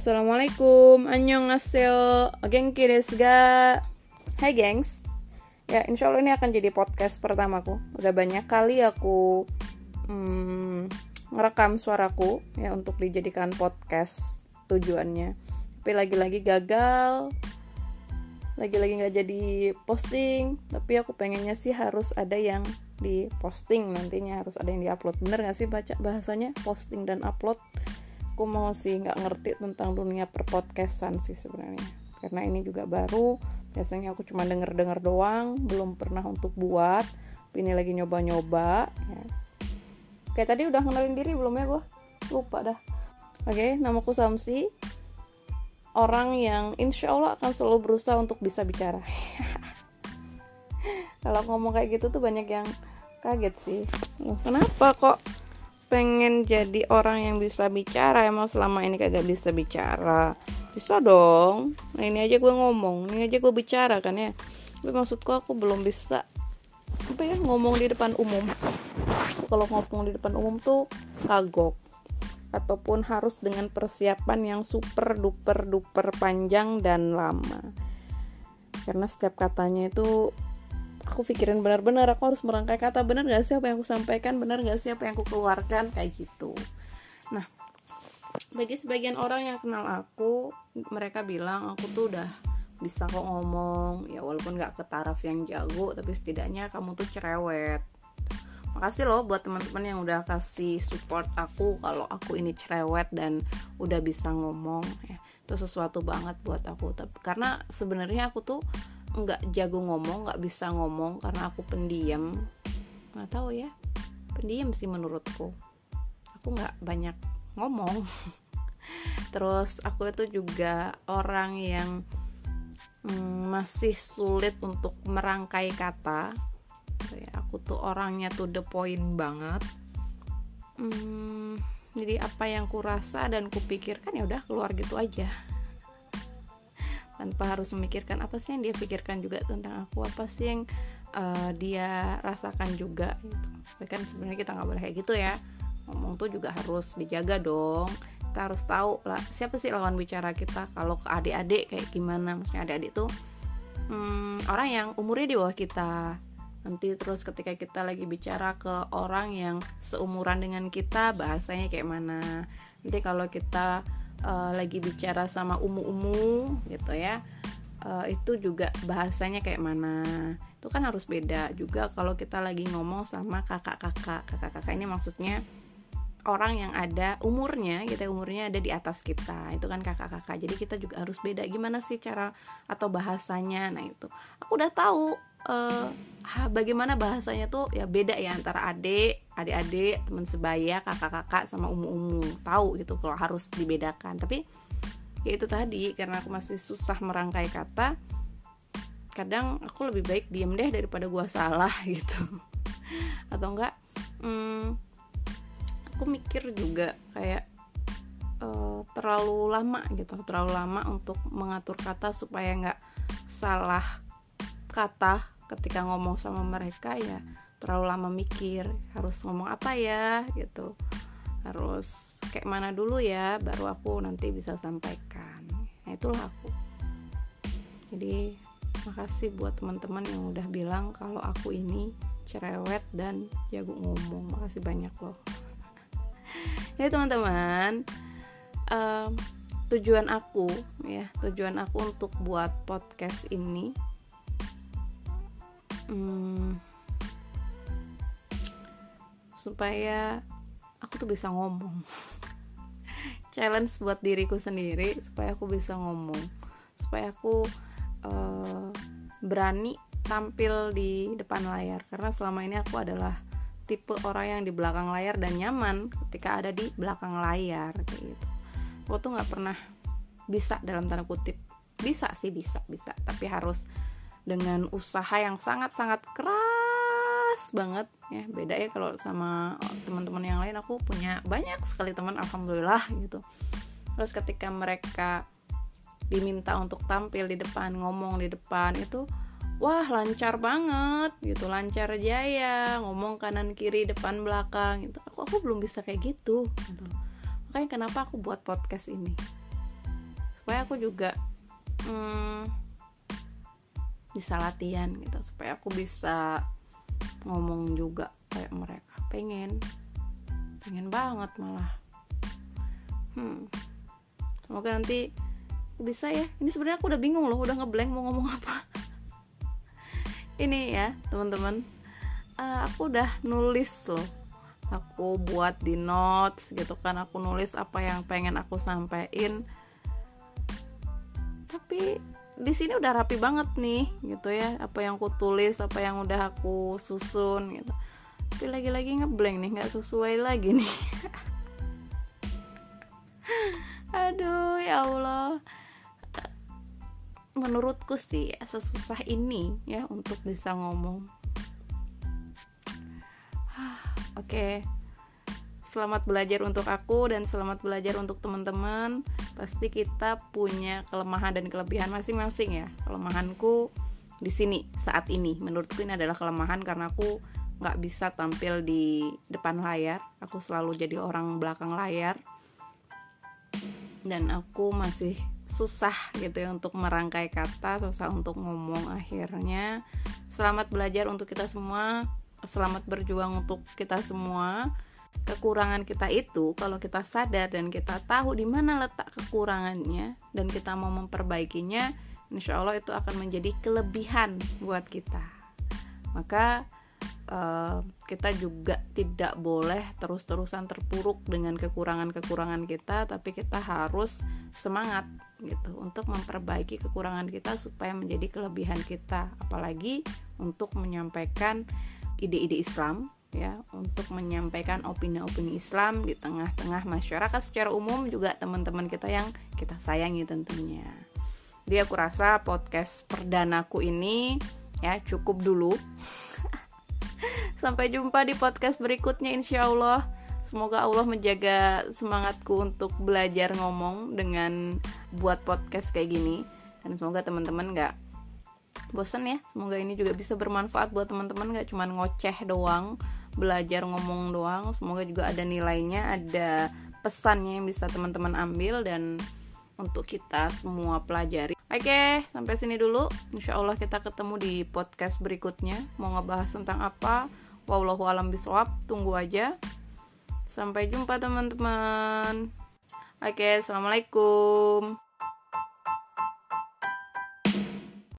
Assalamualaikum, annyeonghaseyo, genki desu ga? Hai gengs. Ya insya Allah ini akan jadi podcast pertamaku. Udah banyak kali aku hmm, ngerekam suaraku ya untuk dijadikan podcast tujuannya. Tapi lagi-lagi gagal. Lagi-lagi gak jadi posting. Tapi aku pengennya sih harus ada yang di posting nantinya. Harus ada yang di upload Bener gak sih baca bahasanya? Posting dan upload aku mau sih nggak ngerti tentang dunia perpodcastan sih sebenarnya. Karena ini juga baru biasanya aku cuma denger denger doang belum pernah untuk buat ini lagi nyoba nyoba ya. oke tadi udah kenalin diri belum ya gue lupa dah. Oke namaku Samsi. Orang yang insya Allah akan selalu berusaha untuk bisa bicara. Kalau ngomong kayak gitu tuh banyak yang kaget sih. Kenapa kok pengen jadi orang yang bisa bicara emang selama ini kagak bisa bicara. Bisa dong. Nah ini aja gue ngomong ini aja gue bicara kan ya. Tapi maksudku aku belum bisa apa ya ngomong di depan umum. Kalau ngomong di depan umum tuh kagok. Ataupun harus dengan persiapan yang super duper duper panjang dan lama. Karena setiap katanya itu aku pikirin benar-benar aku harus merangkai kata benar gak sih apa yang aku sampaikan benar gak sih apa yang aku keluarkan kayak gitu. Nah bagi sebagian orang yang kenal aku mereka bilang aku tuh udah bisa kok ngomong ya walaupun gak ke taraf yang jago tapi setidaknya kamu tuh cerewet. Makasih loh buat teman-teman yang udah kasih support aku kalau aku ini cerewet dan udah bisa ngomong ya. Itu sesuatu banget buat aku. Tapi karena sebenarnya aku tuh nggak jago ngomong nggak bisa ngomong karena aku pendiam. Nggak tahu ya. Pendiam sih menurutku. Aku nggak banyak ngomong. Terus aku itu juga orang yang mm, masih sulit untuk merangkai kata. Aku tuh orangnya tuh the point banget. Mm, jadi apa yang kurasa dan kupikirkan ya udah keluar gitu aja tanpa harus memikirkan apa sih yang dia pikirkan juga tentang aku apa sih yang uh, dia rasakan juga gitu. Tapi kan sebenarnya kita nggak boleh kayak gitu ya. Ngomong tuh juga harus dijaga dong. Kita harus tahu lah siapa sih lawan bicara kita? Kalau ke adik-adik kayak gimana? Maksudnya adik-adik tuh hmm, orang yang umurnya di bawah kita. Nanti terus ketika kita lagi bicara ke orang yang seumuran dengan kita bahasanya kayak mana? Nanti kalau kita uh, lagi bicara sama umu-umu gitu ya. Uh, itu juga bahasanya kayak mana. Itu kan harus beda juga kalau kita lagi ngomong sama kakak-kakak. Kakak-kakak ini maksudnya orang yang ada umurnya gitu ya, umurnya ada di atas kita. Itu kan kakak-kakak. Jadi kita juga harus beda. Gimana sih cara atau bahasanya? Nah itu. Aku udah tahu uh, bagaimana bahasanya tuh ya beda ya antara adik, adik-adik, teman sebaya, kakak-kakak sama umu-umu. Tahu gitu kalau harus dibedakan. Tapi ya itu tadi karena aku masih susah merangkai kata, kadang aku lebih baik diem deh daripada gua salah gitu. Atau enggak hmm, aku mikir juga kayak uh, terlalu lama gitu, terlalu lama untuk mengatur kata supaya nggak salah kata ketika ngomong sama mereka ya terlalu lama mikir harus ngomong apa ya gitu. Harus kayak mana dulu ya baru aku nanti bisa sampaikan. Nah itulah aku. Jadi makasih buat teman-teman yang udah bilang kalau aku ini cerewet dan jago ngomong. Makasih banyak loh. Jadi teman-teman um, tujuan aku ya tujuan aku untuk buat podcast ini hmm, supaya aku tuh bisa ngomong. Challenge buat diriku sendiri supaya aku bisa ngomong. Supaya aku uh, berani tampil di depan layar. Karena selama ini aku adalah tipe orang yang di belakang layar dan nyaman ketika ada di belakang layar kayak gitu. Aku tuh nggak pernah bisa dalam tanda kutip. Bisa sih bisa bisa. Tapi harus dengan usaha yang sangat-sangat keras banget. Ya beda ya kalau sama teman-teman yang lain. Aku punya banyak sekali teman alhamdulillah gitu. Terus ketika mereka diminta untuk tampil di depan ngomong di depan itu wah lancar banget gitu. Lancar jaya ngomong kanan kiri depan belakang gitu. Aku aku belum bisa kayak gitu gitu. Makanya kenapa aku buat podcast ini? Supaya aku juga hmm, bisa latihan gitu. Supaya aku bisa ngomong juga kayak mereka. Pengen. Pengen banget malah. Hmm. Semoga nanti bisa ya. Ini sebenarnya aku udah bingung loh udah ngeblank mau ngomong apa. Ini ya teman-teman. Uh, aku udah nulis loh. Aku buat di notes gitu kan. Aku nulis apa yang pengen aku sampaikan tapi di sini udah rapi banget nih gitu ya. Apa yang aku tulis apa yang udah aku susun gitu. Tapi lagi-lagi ngeblank nih nggak sesuai lagi nih. Aduh ya Allah. Menurutku sih ya, sesusah ini ya untuk bisa ngomong. Oke. okay. Selamat belajar untuk aku dan selamat belajar untuk teman-teman. Pasti kita punya kelemahan dan kelebihan masing-masing ya. Kelemahanku di sini saat ini. Menurutku ini adalah kelemahan karena aku nggak bisa tampil di depan layar. Aku selalu jadi orang belakang layar. Dan aku masih susah gitu ya untuk merangkai kata susah untuk ngomong. Akhirnya selamat belajar untuk kita semua. Selamat berjuang untuk kita semua kekurangan kita itu kalau kita sadar dan kita tahu di mana letak kekurangannya dan kita mau memperbaikinya insya Allah itu akan menjadi kelebihan buat kita. Maka uh, kita juga tidak boleh terus-terusan terpuruk dengan kekurangan-kekurangan kita tapi kita harus semangat gitu untuk memperbaiki kekurangan kita supaya menjadi kelebihan kita. Apalagi untuk menyampaikan ide-ide Islam ya untuk menyampaikan opini-opini Islam di tengah-tengah masyarakat secara umum juga teman-teman kita yang kita sayangi tentunya. Jadi aku rasa podcast perdanaku ini ya cukup dulu Sampai jumpa di podcast berikutnya insya Allah. Semoga Allah menjaga semangatku untuk belajar ngomong dengan buat podcast kayak gini. Dan semoga teman-teman gak bosan ya. Semoga ini juga bisa bermanfaat buat teman-teman gak cuma ngoceh doang, belajar ngomong doang. Semoga juga ada nilainya, ada pesannya yang bisa teman-teman ambil dan untuk kita semua pelajari. Oke, sampai sini dulu. Insya Allah kita ketemu di podcast berikutnya. Mau ngebahas tentang apa? Wallahu alam biswab. Tunggu aja. Sampai jumpa teman-teman. Oke, assalamualaikum.